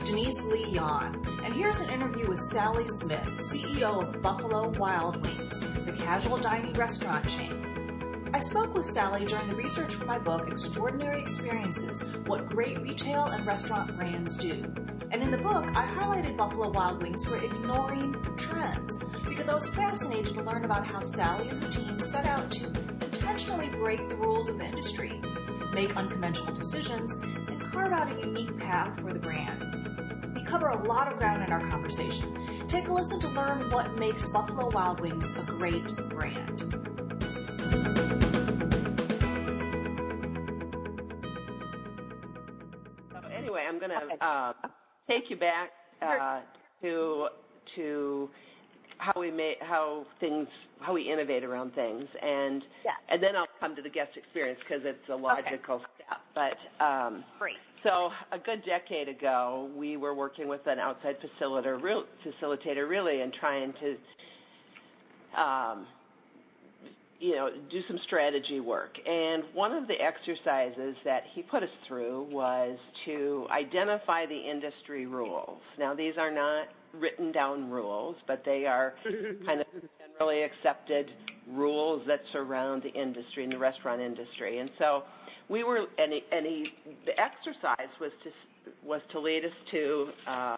is Denise Lee Yohn, and here's an interview with Sally Smith, CEO of Buffalo Wild Wings, the casual dining restaurant chain. I spoke with Sally during the research for my book, Extraordinary Experiences What Great Retail and Restaurant Brands Do. And in the book, I highlighted Buffalo Wild Wings for ignoring trends because I was fascinated to learn about how Sally and her team set out to intentionally break the rules of the industry, make unconventional decisions, and carve out a unique path for the brand. We cover a lot of ground in our conversation. Take a listen to learn what makes Buffalo Wild Wings a great brand. So anyway, I'm going to uh, take you back uh, to to how we make how things how we innovate around things and Yeah. and then I'll come to the guest experience because it's a logical step. But um, Great. So a good decade ago, we were working with an outside facilitator, real, facilitator really, and trying to, um, you know, do some strategy work. And one of the exercises that he put us through was to identify the industry rules. Now, these are not written down rules, but they are kind of generally accepted rules that surround the industry and the restaurant industry. And so we were, and, he, and he, the exercise was to was to lead us to, uh,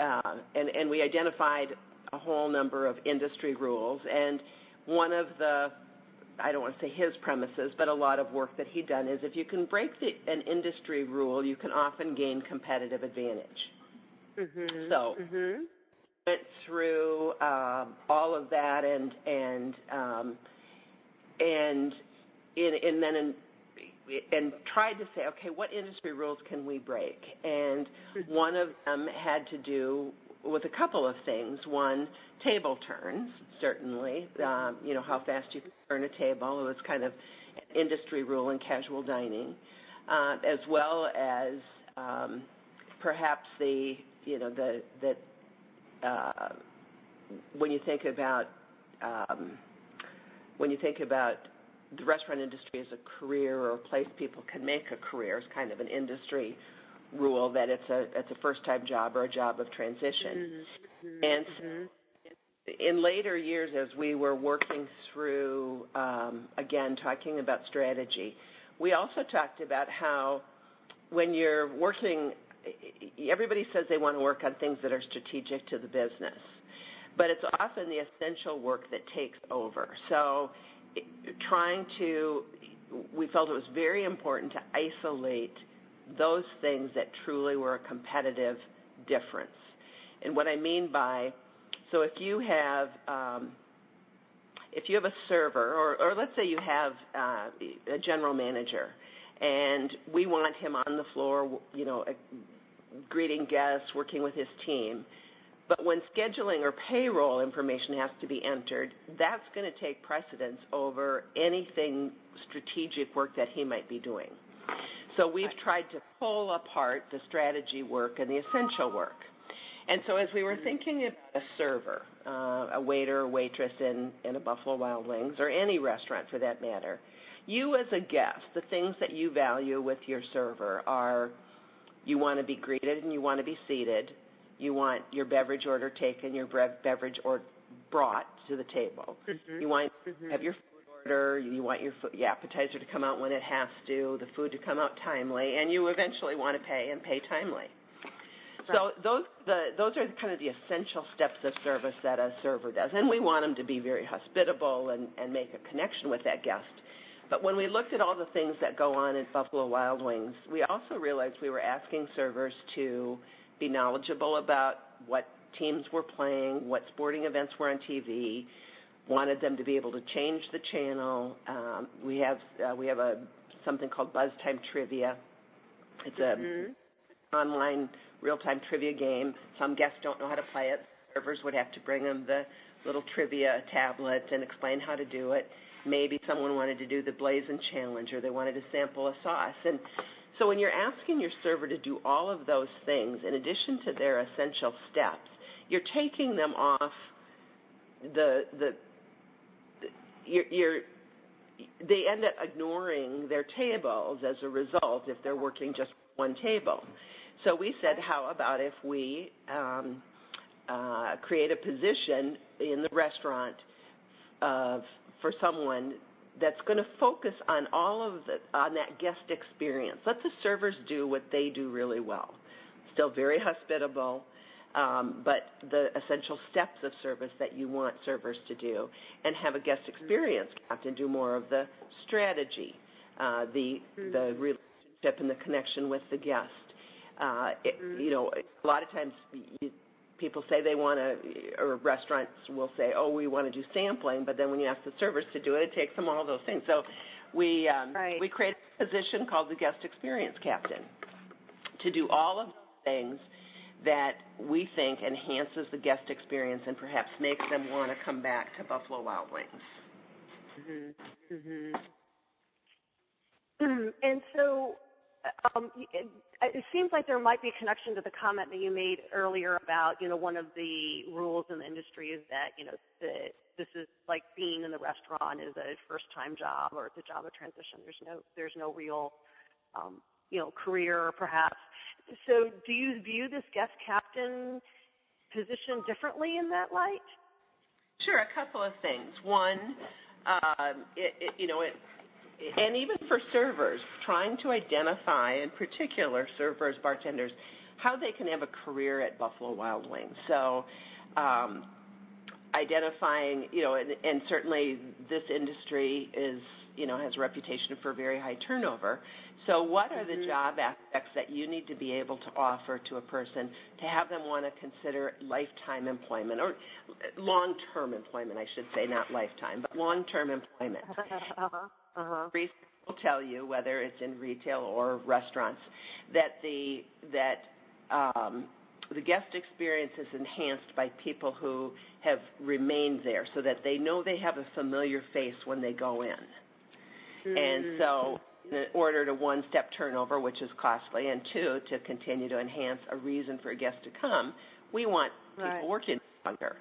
uh, and and we identified a whole number of industry rules. And one of the, I don't want to say his premises, but a lot of work that he'd done is if you can break the, an industry rule, you can often gain competitive advantage. Mhm. So- Mhm. went through um, all of that and and um, and in, and then in, and tried to say, okay, what industry rules can we break? And one of them had to do with a couple of things. One, table turns, certainly. Um, you know how fast you can turn a table. It was kind of an industry rule in casual dining, uh, as well as um, perhaps the you know the that uh, when you think about um, when you think about the restaurant industry as a career or a place people can make a career, it's kind of an industry rule that it's a it's a first time job or a job of transition. Mhm. And Mhm. in later years, as we were working through, um, again, talking about strategy, we also talked about how when you're working, everybody says they want to work on things that are strategic to the business, but it's often the essential work that takes over. So it- trying to, we felt it was very important to isolate those things that truly were a competitive difference. And what I mean by so if you have um, if you have a server, or, or let's say you have uh, a general manager, and we want him on the floor, you know, uh, greeting guests, working with his team. But when scheduling or payroll information has to be entered, that's going to take precedence over anything strategic work that he might be doing. So we've tried to pull apart the strategy work and the essential work. And so as we were thinking about a server, uh, a waiter or waitress in, in a Buffalo Wild Wings, or any restaurant for that matter, you as a guest, the things that you value with your server are you want to be greeted and you want to be seated. You want your beverage order taken, your beverage or brought to the table. Mhm. You want Mhm. have your food order. You want your, food, your appetizer to come out when it has to, the food to come out timely, and you eventually want to pay and pay timely. So those the those are kind of the essential steps of service that a server does, and we want them to be very hospitable and, and make a connection with that guest. But when we looked at all the things that go on at Buffalo Wild Wings, we also realized we were asking servers to be knowledgeable about what teams were playing, what sporting events were on TV, wanted them to be able to change the channel. Um, we have uh, we have a something called Buzz Time Trivia. It's a Mhm. online real-time trivia game. Some guests don't know how to play it. Servers would have to bring them the little trivia tablet and explain how to do it. Maybe someone wanted to do the Blazing Challenge or they wanted to sample a sauce. So when you're asking your server to do all of those things, in addition to their essential steps, you're taking them off the the you're, you're they end up ignoring their tables as a result if they're working just one table. So we said, how about if we um, uh, create a position in the restaurant for someone that's going to focus on all of the on that guest experience. Let the servers do what they do really well. Still very hospitable, um, but the essential steps of service that you want servers to do, and have a guest experience captain do more of the strategy, uh, the mm-hmm. the relationship and the connection with the guest. Uh, mm-hmm. You know, a lot of times you, people say they want to, or restaurants will say, oh, we want to do sampling, but then when you ask the servers to do it, it takes them all those things. So we um, right. we created a position called the guest experience captain to do all of those things that we think enhances the guest experience and perhaps makes them want to come back to Buffalo Wild Wings. Mm-hmm. Mm-hmm. And so, um, it, it seems like there might be a connection to the comment that you made earlier about, you know, one of the rules in the industry is that, you know, the, this is like being in the restaurant is a first-time job or it's a job of transition. There's no, there's no real, um, you know, career perhaps. So do you view this guest captain position differently in that light? Sure, a couple of things. One, um, it, it, you know, it, even for servers, trying to identify, in particular, servers, bartenders, how they can have a career at Buffalo Wild Wings. So, um, identifying, you know, and, and certainly this industry is you know, has a reputation for very high turnover. So what are mm-hmm. the job aspects that you need to be able to offer to a person to have them want to consider lifetime employment or long-term employment, I should say, not lifetime, but long-term employment. uh-huh. Will tell you, whether it's in retail or restaurants, that the that um, the guest experience is enhanced by people who have remained there, so that they know they have a familiar face when they go in. Mm-hmm. And so, in order to one, step turnover, which is costly, and two, to continue to enhance a reason for a guest to come, we want people right. working longer.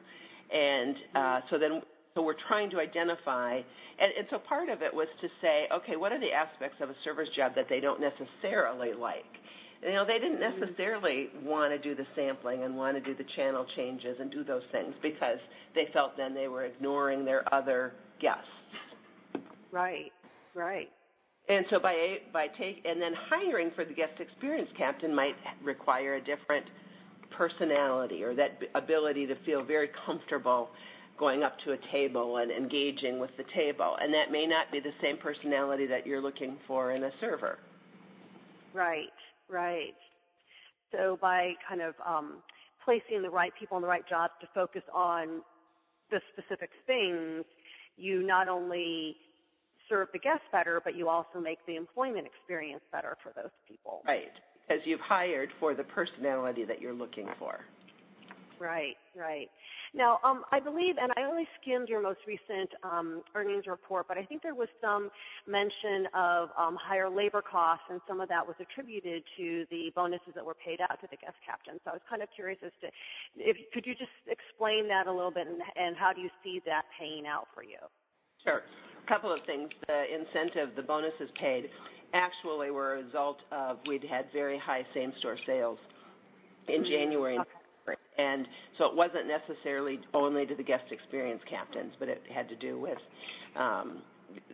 And uh, mm-hmm. so then, so we're trying to identify, and, and so part of it was to say, okay, what are the aspects of a server's job that they don't necessarily like? you know, they didn't mm-hmm. necessarily want to do the sampling and want to do the channel changes and do those things because they felt then they were ignoring their other guests. Right. Right. And so by by take and then hiring for the guest experience captain might require a different personality or that ability to feel very comfortable going up to a table and engaging with the table and that may not be the same personality that you're looking for in a server. Right, right. So by kind of um, placing the right people in the right jobs to focus on the specific things, you not only serve the guests better, but you also make the employment experience better for those people. Right, because you've hired for the personality that you're looking for. Right, right. Now, um, I believe, and I only skimmed your most recent um, earnings report, but I think there was some mention of um, higher labor costs, and some of that was attributed to the bonuses that were paid out to the guest captains. So I was kind of curious as to, if could you just explain that a little bit, and, and how do you see that paying out for you? Sure A couple of things. The incentive, the bonuses paid, actually were a result of we'd had very high same-store sales in. January and. And so it wasn't necessarily only to the guest experience captains, but it had to do with um,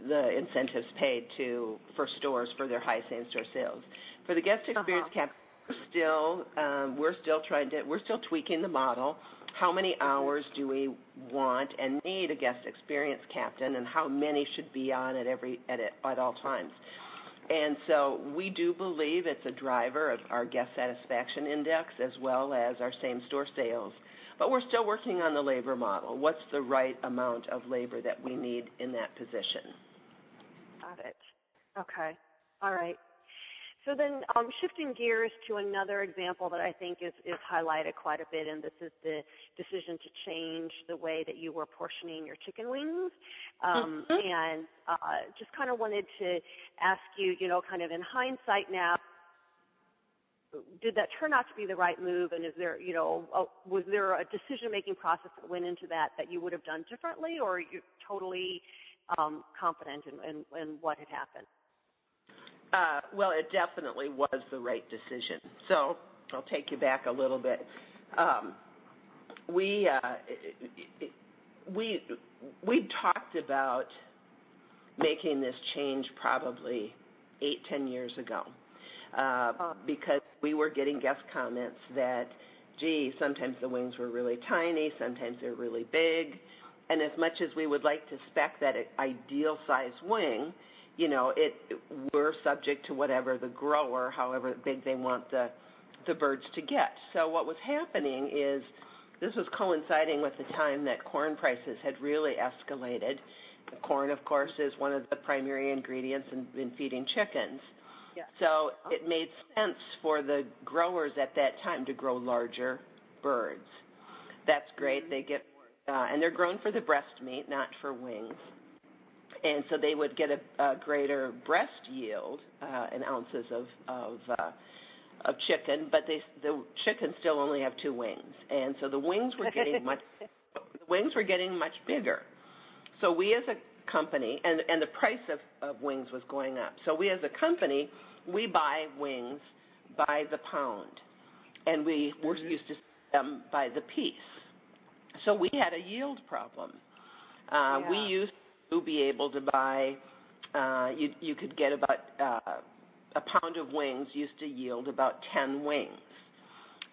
the incentives paid to for stores for their high same-store sales. For the guest experience uh-huh. captains, we're still um, we're still trying to we're still tweaking the model how many hours do we want and need a guest experience captain, and how many should be on at every at, at all times. And so we do believe it's a driver of our guest satisfaction index as well as our same store sales. But we're still working on the labor model. What's the right amount of labor that we need in that position? Got it. Okay. All right. So then um, shifting gears to another example that I think is, is highlighted quite a bit, and this is the decision to change the way that you were portioning your chicken wings. Um, mm-hmm. And uh, just kind of wanted to ask you, you know, kind of in hindsight now, did that turn out to be the right move? And is there, you know, a, was there a decision-making process that went into that that you would have done differently, or are you totally um, confident in, in, in what had happened? Uh, well, it definitely was the right decision. So I'll take you back a little bit. Um, we uh, we we talked about making this change probably eight ten years ago uh, because we were getting guest comments that, gee, sometimes the wings were really tiny, sometimes they're really big, and as much as we would like to spec that ideal size wing, we're subject to whatever the grower, however big they want the the birds to get. So what was happening is this was coinciding with the time that corn prices had really escalated. Corn, of course, is one of the primary ingredients in, in feeding chickens. Yeah. So it made sense for the growers at that time to grow larger birds. That's great. Mm-hmm. They get, uh, and they're grown for the breast meat, not for wings. And so they would get a, a greater breast yield uh, in ounces of of, uh, of chicken, but they the chickens still only have two wings, and so the wings were getting much the wings were getting much bigger. So we as a company, and, and the price of, of wings was going up. So we as a company, we buy wings by the pound, and we were mm-hmm. used to them by the piece. So we had a yield problem. Uh, yeah. We used to be able to buy. Uh, you you could get about uh, a pound of wings used to yield about ten wings,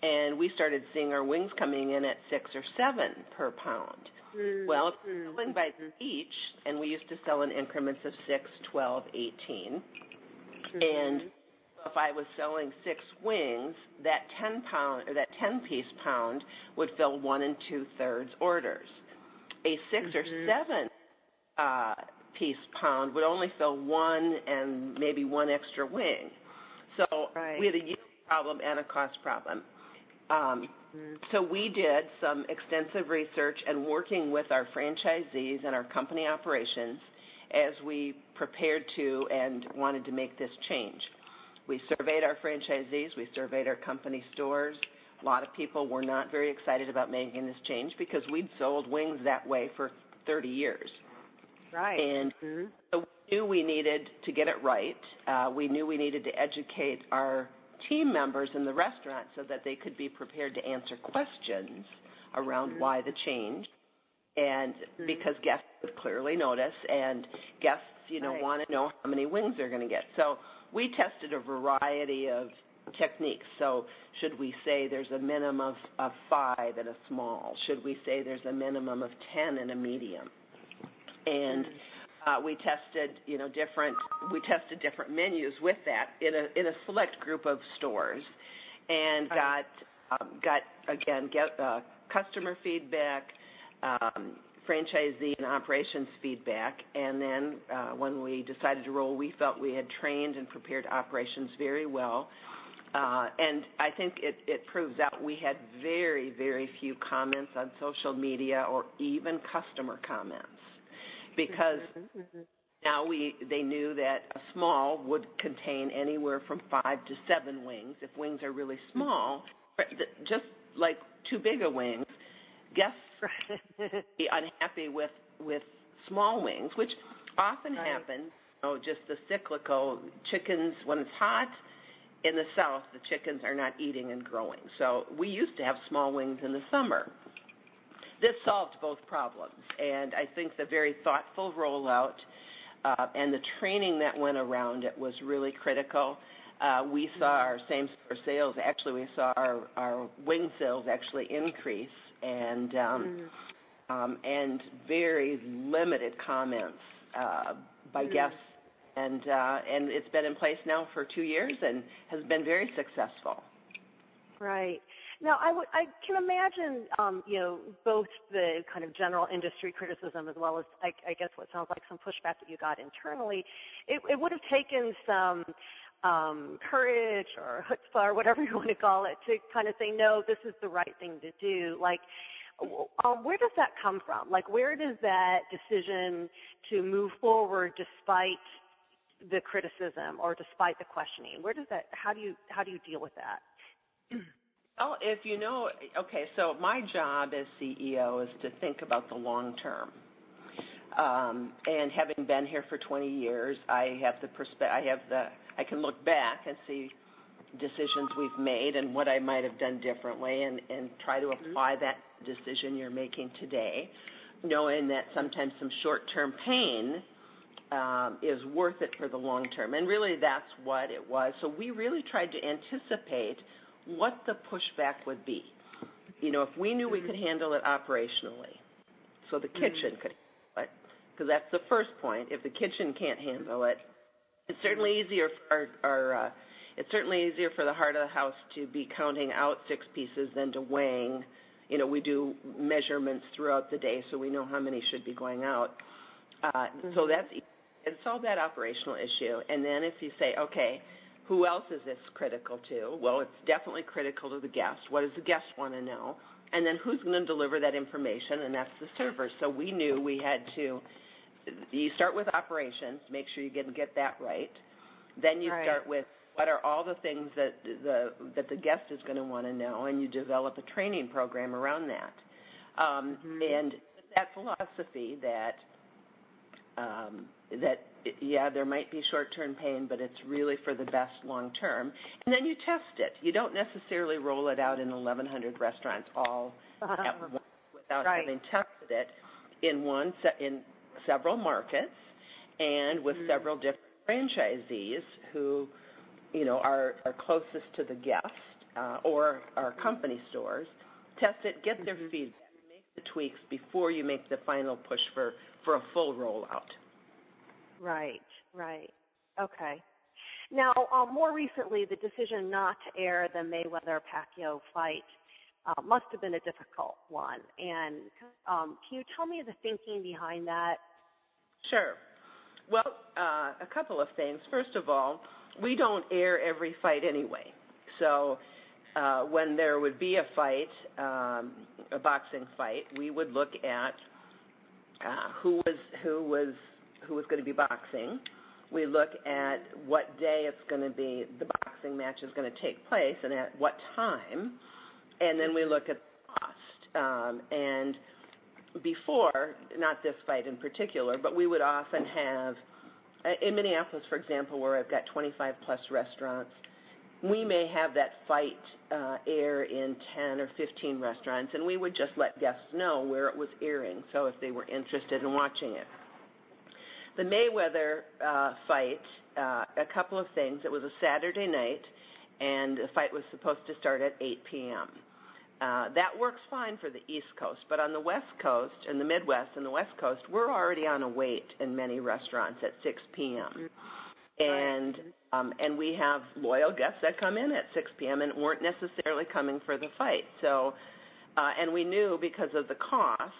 and we started seeing our wings coming in at six or seven per pound. Mm-hmm. Well, it's selling by each, and we used to sell in increments of 6, 12, 18. Mm-hmm. And if I was selling six wings, that 10 pound or that 10 piece pound would fill one and two thirds orders. A 6 mm-hmm. or seven piece pound would only fill one and maybe one extra wing. So right. we had a yield problem and a cost problem. Um, so we did some extensive research and working with our franchisees and our company operations as we prepared to and wanted to make this change. We surveyed our franchisees, we surveyed our company stores. A lot of people were not very excited about making this change because we'd sold wings that way for 30 years. Right. And mm-hmm. so we knew we needed to get it right. Uh, we knew we needed to educate our team members in the restaurant so that they could be prepared to answer questions around mm-hmm. why the change and mm-hmm. because guests would clearly notice and guests you know right. want to know how many wings they're going to get so we tested a variety of techniques so should we say there's a minimum of, of five in a small should we say there's a minimum of ten in a medium and mm-hmm. uh, we tested, you know, different we tested different menus with that in a in a select group of stores, and got um, got again get uh, customer feedback, um, franchisee and operations feedback, and then uh, when we decided to roll, we felt we had trained and prepared operations very well. Uh, and I think it, it proves out we had very, very few comments on social media or even customer comments because mm-hmm, mm-hmm. now we they knew that a small would contain anywhere from five to seven wings. If wings are really small, just like too big a wings, guests be unhappy with with small wings, which often right. happens. You know, just the cyclical chickens when it's hot. In the south, the chickens are not eating and growing. So we used to have small wings in the summer this solved both problems. And I think the very thoughtful rollout uh, and the training that went around it was really critical. Uh, we saw our same store sales. Actually, we saw our, our wing sales actually increase, and um, mm. um, and very limited comments uh, by mm. guests, and uh, and it's been in place now for two years and has been very successful. Right. Now, I, can imagine, um, you know, both the kind of general industry criticism as well as, I, I guess, what sounds like some pushback that you got internally. It, it would have taken some um, courage or chutzpah or whatever you want to call it to kind of say, no, this is the right thing to do. Like, um, where does that come from? Like, where does that decision to move forward despite the criticism or despite the questioning? Where does that? How do you how do you deal with that? Well, if you know, okay, so my job as CEO is to think about the long term. Um, and having been here for 20 years, I have the perspe- I have the I can look back and see decisions we've made and what I might have done differently and, and try to mm-hmm. apply that decision you're making today, knowing that sometimes some short-term pain um, is worth it for the long term. And really that's what it was. So we really tried to anticipate what the pushback would be. You know, if we knew we could mm-hmm. handle it operationally, so the kitchen mm-hmm. could handle it, because that's the first point. If the kitchen can't handle it, it's certainly easier for our, our uh, it's certainly easier for the heart of the house to be counting out six pieces than to weighing. You know, we do measurements throughout the day, so we know how many should be going out. Uh, mm-hmm. So that's and solve that operational issue. And then if you say, okay, who else is this critical to? Well, it's definitely critical to the guest. What does the guest want to know? And then who's going to deliver that information? And that's the server. So we knew we had to. You start with operations, make sure you get get that right. Then you right. start with what are all the things that the that the guest is going to want to know, and you develop a training program around that. Um, mm-hmm. And that philosophy that um, that yeah, there might be short-term pain, but it's really for the best long-term. And then you test it. You don't necessarily roll it out in 1,100 restaurants all at once without right. having tested it in one in several markets and with mm-hmm. several different franchisees who, you know, are are closest to the guest uh, or our company stores. Test it, get their mm-hmm. feedback, make the tweaks before you make the final push for for a full rollout. Right, right. Okay. Now, um, more recently, the decision not to air the Mayweather Pacquiao fight uh, must have been a difficult one. And um, can you tell me the thinking behind that? Sure. Well, uh, a couple of things. First of all, we don't air every fight anyway. So uh, when there would be a fight, um, a boxing fight, we would look at uh, who was who was who was going to be boxing. We look at what day it's going to be, the boxing match is going to take place, and at what time, and then we look at cost. Um, and before, not this fight in particular, but we would often have, uh, in Minneapolis, for example, where I've got 25 plus restaurants, we may have that fight uh, air in 10 or 15 restaurants, and we would just let guests know where it was airing, so if they were interested in watching it. The Mayweather uh, fight, uh, a couple of things. It was a Saturday night, and the fight was supposed to start at 8 p.m. Uh, that works fine for the East Coast, but on the West Coast and the Midwest and the West Coast, we're already on a wait in many restaurants at 6 p.m. And um, and we have loyal guests that come in at 6 p.m. and weren't necessarily coming for the fight. So, uh, and we knew because of the cost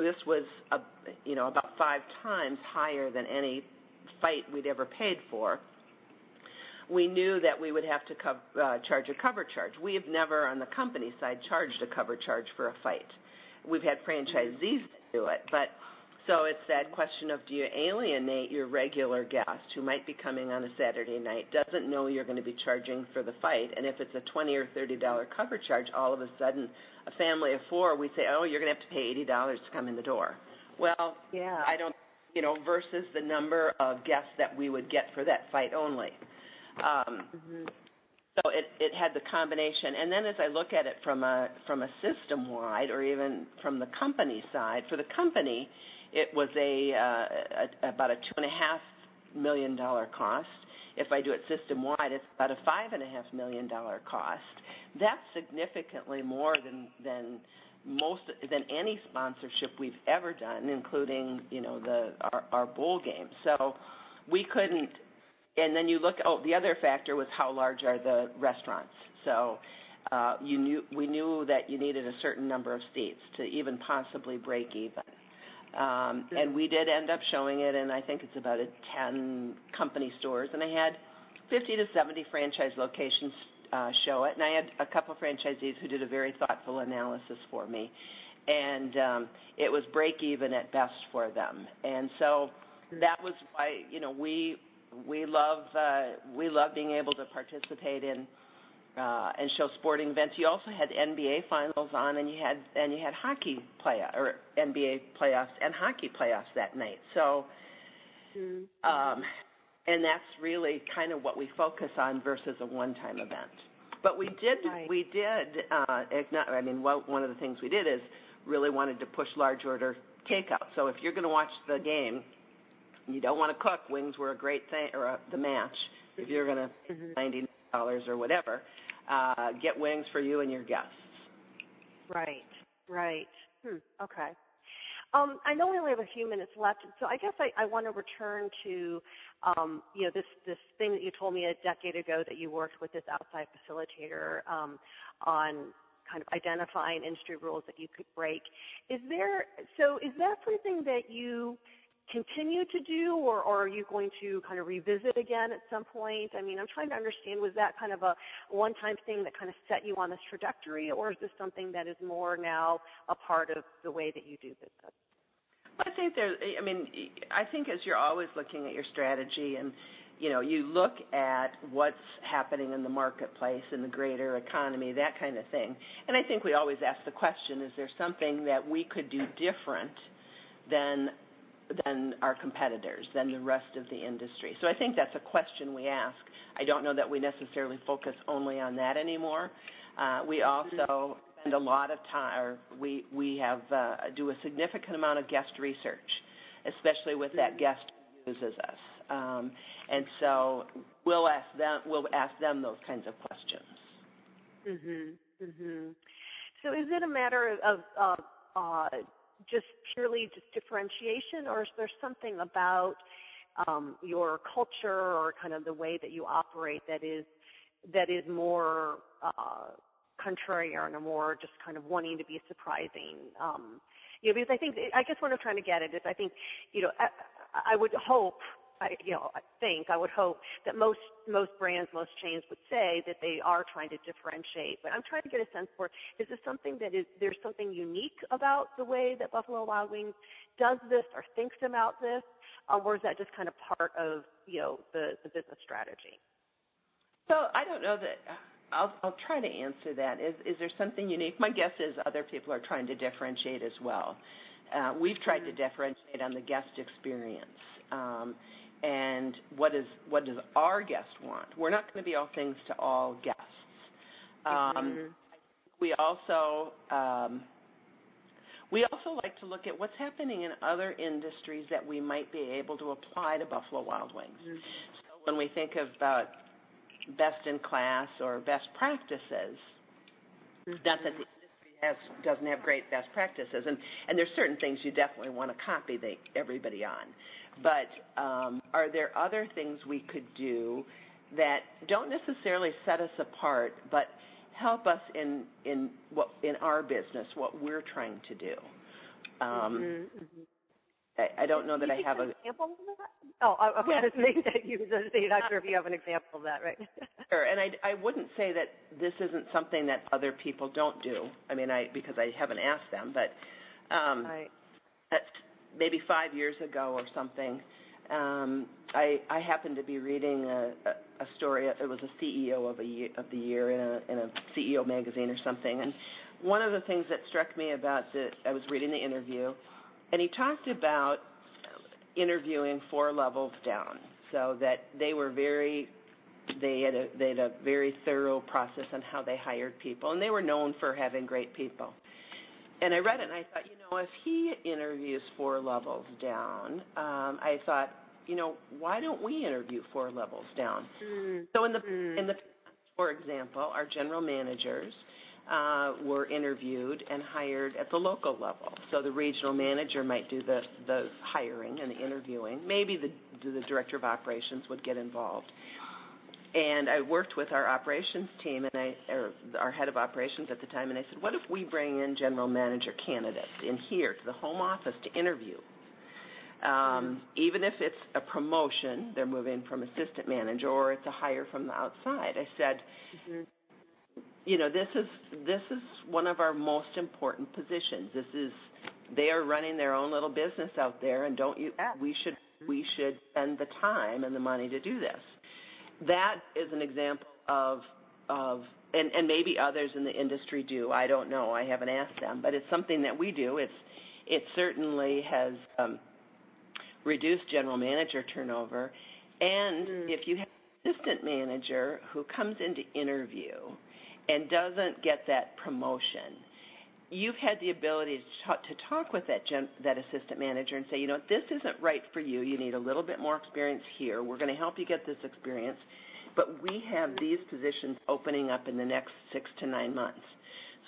this was a, you know about five times higher than any fight we'd ever paid for. We knew that we would have to uh, charge a cover charge. We have never, on the company side, charged a cover charge for a fight. We've had franchisees do it, but so it's that question of do you alienate your regular guest who might be coming on a Saturday night, doesn't know you're going to be charging for the fight, and if it's a twenty or thirty dollar cover charge, all of a sudden a family of four, we say, oh, you're going to have to pay eighty dollars to come in the door. Well, yeah. I don't, you know, versus the number of guests that we would get for that fight only. Um, mm-hmm. So it, it had the combination, and then as I look at it from a from a system wide, or even from the company side, for the company, it was a, uh, a about a two and a half million dollar cost. If I do it system wide, it's about a five and a half million dollar cost. That's significantly more than than most than any sponsorship we've ever done, including you know the our, our bowl game. So we couldn't. And then you look. Oh, the other factor was how large are the restaurants. So uh, you knew we knew that you needed a certain number of seats to even possibly break even. Um, and we did end up showing it in, I think it's about a 10 company stores. And I had 50 to 70 franchise locations show it. And I had a couple franchisees who did a very thoughtful analysis for me. And um, it was break even at best for them. And so that was why, you know, we, we love, uh, we love being able to participate in uh, and show sporting events. You also had NBA finals on, and you had and you had hockey play or NBA playoffs and hockey playoffs that night. So, mm-hmm. um, that's really kind of what we focus on versus a one-time event. But we did, Right. we did. Uh, igno- I mean, well, one of the things we did is really wanted to push large order takeout. So if you're going to watch the game, you don't want to cook. Wings were a great thing, or uh, the match. If you're going to Mhm. ninety dollars or whatever, uh, get wings for you and your guests. Right, right. Hmm, okay. Um, I know we only have a few minutes left, so I guess I, I want to return to, um, you know, this this thing that you told me a decade ago that you worked with this outside facilitator um, on kind of identifying industry rules that you could break. Is there so is that something that you continue to do, or, are you going to kind of revisit again at some point? I mean, I'm trying to understand, was that kind of a one-time thing that kind of set you on this trajectory, or is this something that is more now a part of the way that you do business? I think there. I mean, I think as you're always looking at your strategy, and you know, you look at what's happening in the marketplace, in the greater economy, that kind of thing. And I think we always ask the question: Is there something that we could do different than than our competitors, than the rest of the industry? So I think that's a question we ask. I don't know that we necessarily focus only on that anymore. Uh, we also spend a lot of time, or we we have uh, do a significant amount of guest research, especially with that guest who uses us, um, and so we'll ask them we'll ask them those kinds of questions. Mhm. Mhm. So is it a matter of uh, uh, just purely just differentiation, or is there something about um, your culture or kind of the way that you operate that is that is more uh, contrary or more just kind of wanting to be surprising? Um, you know, because I think I guess what I'm trying to get at is I think you know I, I would hope I, you know, I think I would hope that most most brands, most chains would say that they are trying to differentiate. But I'm trying to get a sense for is this something that is there's something unique about the way that Buffalo Wild Wings does this or thinks about this, um, or is that just kind of part of you know the the business strategy? So I don't know that. I'll, I'll try to answer that. Is, is there something unique? My guess is other people are trying to differentiate as well. Uh, we've tried to differentiate on the guest experience. Um, and what is what does our guest want? We're not going to be all things to all guests. Um, Mhm. We also um, we also like to look at what's happening in other industries that we might be able to apply to Buffalo Wild Wings. So when we think about best in class or best practices, not that the has doesn't have great best practices, and and there's certain things you definitely want to copy the, everybody on, but um, are there other things we could do that don't necessarily set us apart, but help us in in what in our business, what we're trying to do? Um, Mhm, mhm. I, I don't know that I have give a an example of that. Oh, I- okay. I was thinking that you was not sure if you have an example of that, right? Sure, and I, I wouldn't say that this isn't something that other people don't do. I mean, I because I haven't asked them, but um, right. maybe five years ago or something, um, I I happened to be reading a, story. It was a CEO of a year, of the year in a in a CEO magazine or something, and one of the things that struck me about the I was reading the interview, and he talked about interviewing four levels down, so that they were very they had a they had a very thorough process on how they hired people, and they were known for having great people. And I read it, and I thought, you know, if he interviews four levels down, um, I thought, you know, why don't we interview four levels down? Mm. So in the Mm. in the for example, our general managers uh, were interviewed and hired at the local level. So the regional manager might do the the hiring and the interviewing. Maybe the the director of operations would get involved. And I worked with our operations team and I, or our head of operations at the time, and I said, what if we bring in general manager candidates in here to the home office to interview? Um, even if it's a promotion, they're moving from assistant manager, or it's a hire from the outside. I said, Mhm. you know, this is this is one of our most important positions. This is they are running their own little business out there, and don't you? We should we should spend the time and the money to do this. That is an example of of and, and maybe others in the industry do. I don't know. I haven't asked them, but it's something that we do. It's it certainly has um, reduced general manager turnover, And mm. if you have an assistant manager who comes into interview and doesn't get that promotion, you've had the ability to talk, to talk with that gen, that assistant manager and say, you know, this isn't right for you. You need a little bit more experience here. We're going to help you get this experience, but we have these positions opening up in the next six to nine months.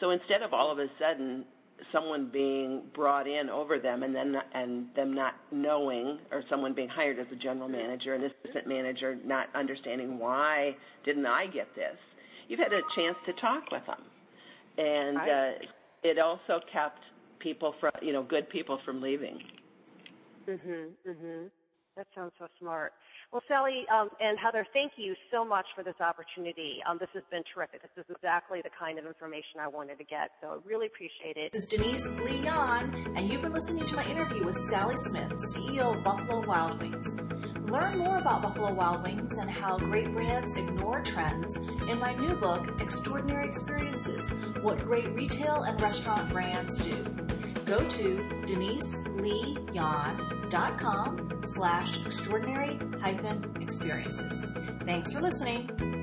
So instead of all of a sudden someone being brought in over them and then and them not knowing or someone being hired as a general manager and assistant manager not understanding why didn't I get this you've had a chance to talk with them and uh, it also kept people from you know good people from leaving. Mhm mhm that sounds so smart well, Sally um, and Heather, thank you so much for this opportunity. Um, this has been terrific. This is exactly the kind of information I wanted to get, so I really appreciate it. This is Denise Lee Yohn, and you've been listening to my interview with Sally Smith, CEO of Buffalo Wild Wings. Learn more about Buffalo Wild Wings and how great brands ignore trends in my new book, Extraordinary Experiences What Great Retail and Restaurant Brands Do. Go to deniseleeyohn.com com slash extraordinary hyphen experiences. Thanks for listening.